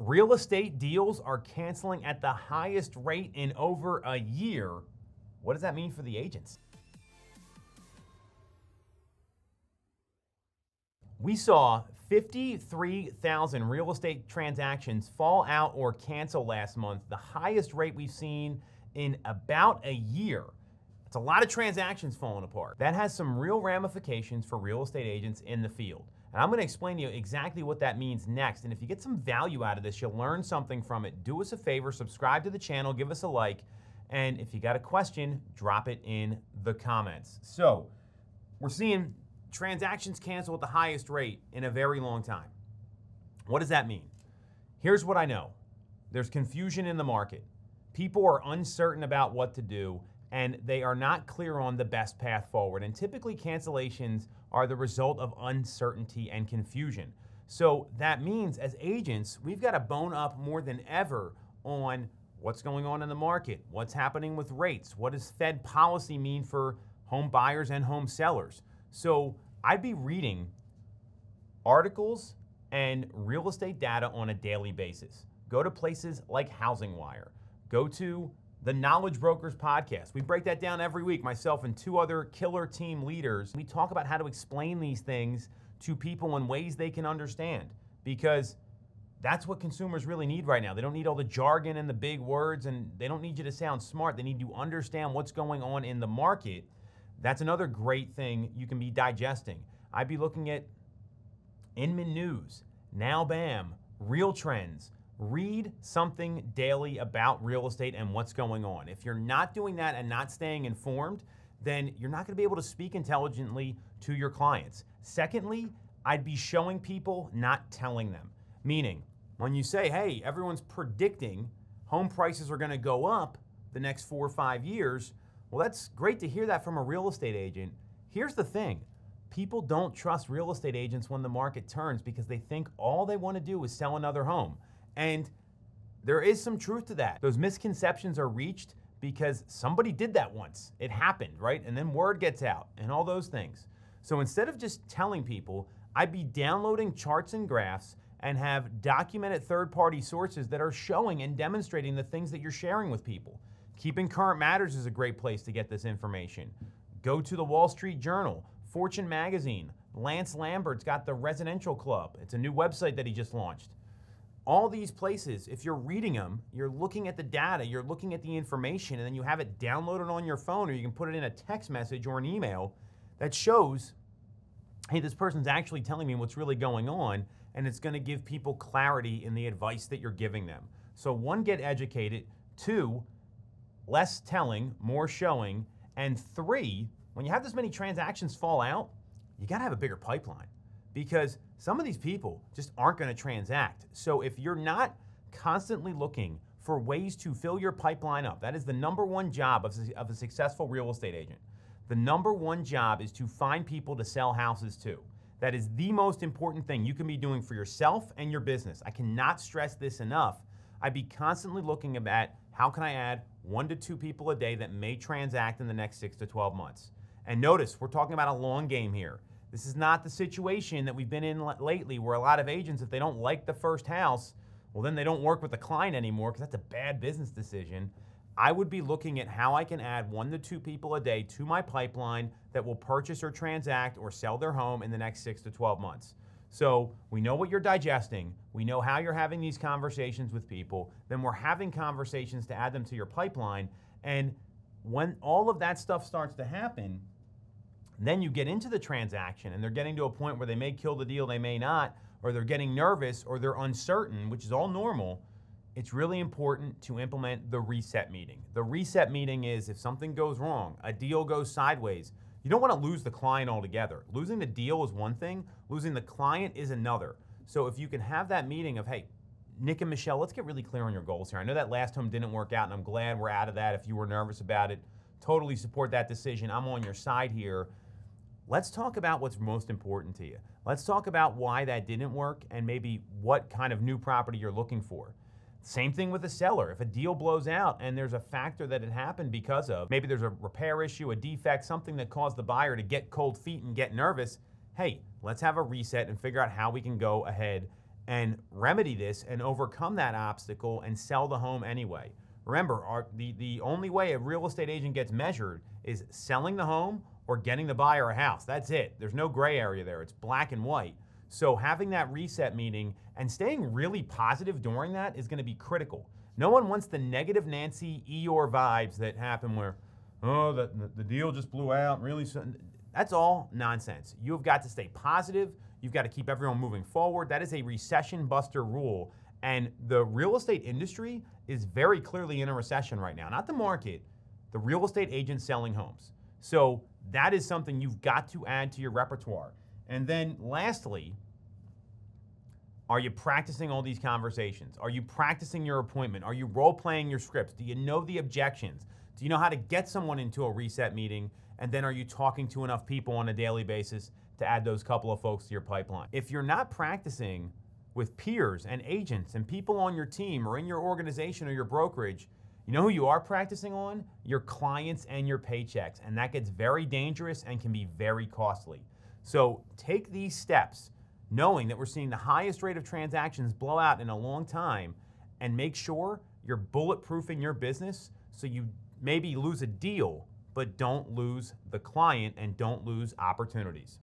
Real estate deals are canceling at the highest rate in over a year. What does that mean for the agents? We saw 53,000 real estate transactions fall out or cancel last month, the highest rate we've seen in about a year. It's a lot of transactions falling apart. That has some real ramifications for real estate agents in the field. And I'm going to explain to you exactly what that means next. And if you get some value out of this, you'll learn something from it. Do us a favor, subscribe to the channel, give us a like, and if you got a question, drop it in the comments. So, we're seeing transactions cancel at the highest rate in a very long time. What does that mean? Here's what I know there's confusion in the market. People are uncertain about what to do, and they are not clear on the best path forward. And typically, cancellations are the result of uncertainty and confusion. So that means, as agents, we've got to bone up more than ever on what's going on in the market, what's happening with rates, what does Fed policy mean for home buyers and home sellers. So I'd be reading articles and real estate data on a daily basis. Go to places like Housing Wire. Go to the Knowledge Brokers podcast. We break that down every week, myself and two other killer team leaders. We talk about how to explain these things to people in ways they can understand because that's what consumers really need right now. They don't need all the jargon and the big words, and they don't need you to sound smart. They need to understand what's going on in the market. That's another great thing you can be digesting. I'd be looking at Inman News, Now Bam, Real Trends, read something daily about real estate and what's going on. If you're not doing that and not staying informed, then you're not going to be able to speak intelligently to your clients. Secondly, I'd be showing people, not telling them. Meaning, when you say, hey, everyone's predicting home prices are going to go up the next four or five years, well, that's great to hear that from a real estate agent. Here's the thing people don't trust real estate agents when the market turns because they think all they want to do is sell another home. And there is some truth to that. Those misconceptions are reached because somebody did that once. It happened, right? And then word gets out and all those things. So instead of just telling people, I'd be downloading charts and graphs and have documented third party sources that are showing and demonstrating the things that you're sharing with people. Keeping Current Matters is a great place to get this information. Go to the Wall Street Journal, Fortune Magazine. Lance Lambert's got the Residential Club. It's a new website that he just launched all these places, if you're reading them, you're looking at the data, you're looking at the information, and then you have it downloaded on your phone or you can put it in a text message or an email that shows, hey, this person's actually telling me what's really going on, and it's going to give people clarity in the advice that you're giving them. So, one, get educated. Two, less telling, more showing. And three, when you have this many transactions fall out, you got to have a bigger pipeline because some of these people just aren't going to transact. So if you're not constantly looking for ways to fill your pipeline up, that is the number one job of, of a successful real estate agent. The number one job is to find people to sell houses to. That is the most important thing you can be doing for yourself and your business. I cannot stress this enough. I'd be constantly looking at how can I add one to two people a day that may transact in the next six to 12 months. And notice, we're talking about a long game here. This is not the situation that we've been in lately where a lot of agents, if they don't like the first house, well, then they don't work with the client anymore because that's a bad business decision. I would be looking at how I can add one to two people a day to my pipeline that will purchase or transact or sell their home in the next six to 12 months. So we know what you're digesting. We know how you're having these conversations with people. Then we're having conversations to add them to your pipeline. And when all of that stuff starts to happen, then you get into the transaction and they're getting to a point where they may kill the deal, they may not, or they're getting nervous or they're uncertain, which is all normal. It's really important to implement the reset meeting. The reset meeting is if something goes wrong, a deal goes sideways, you don't want to lose the client altogether. Losing the deal is one thing, losing the client is another. So if you can have that meeting of, hey, Nick and Michelle, let's get really clear on your goals here. I know that last home didn't work out, and I'm glad we're out of that. If you were nervous about it, totally support that decision. I'm on your side here. Let's talk about what's most important to you. Let's talk about why that didn't work and maybe what kind of new property you're looking for. Same thing with a seller. If a deal blows out and there's a factor that it happened because of, maybe there's a repair issue, a defect, something that caused the buyer to get cold feet and get nervous, hey, let's have a reset and figure out how we can go ahead and remedy this and overcome that obstacle and sell the home anyway. Remember, our, the, the only way a real estate agent gets measured is selling the home or getting the buyer a house. That's it. There's no gray area there. It's black and white. So having that reset meeting and staying really positive during that is going to be critical. No one wants the negative Nancy Eeyore vibes that happen where, oh, the, the deal just blew out. Really, that's all nonsense. You've got to stay positive. You've got to keep everyone moving forward. That is a recession buster rule. And the real estate industry is very clearly in a recession right now. Not the market, the real estate agents selling homes. So that is something you've got to add to your repertoire. And then lastly, are you practicing all these conversations? Are you practicing your appointment? Are you role playing your scripts? Do you know the objections? Do you know how to get someone into a reset meeting? And then are you talking to enough people on a daily basis to add those couple of folks to your pipeline? If you're not practicing with peers and agents and people on your team or in your organization or your brokerage, you know who you are practicing on? Your clients and your paychecks. And that gets very dangerous and can be very costly. So take these steps, knowing that we're seeing the highest rate of transactions blow out in a long time, and make sure you're bulletproofing your business so you maybe lose a deal but don't lose the client and don't lose opportunities.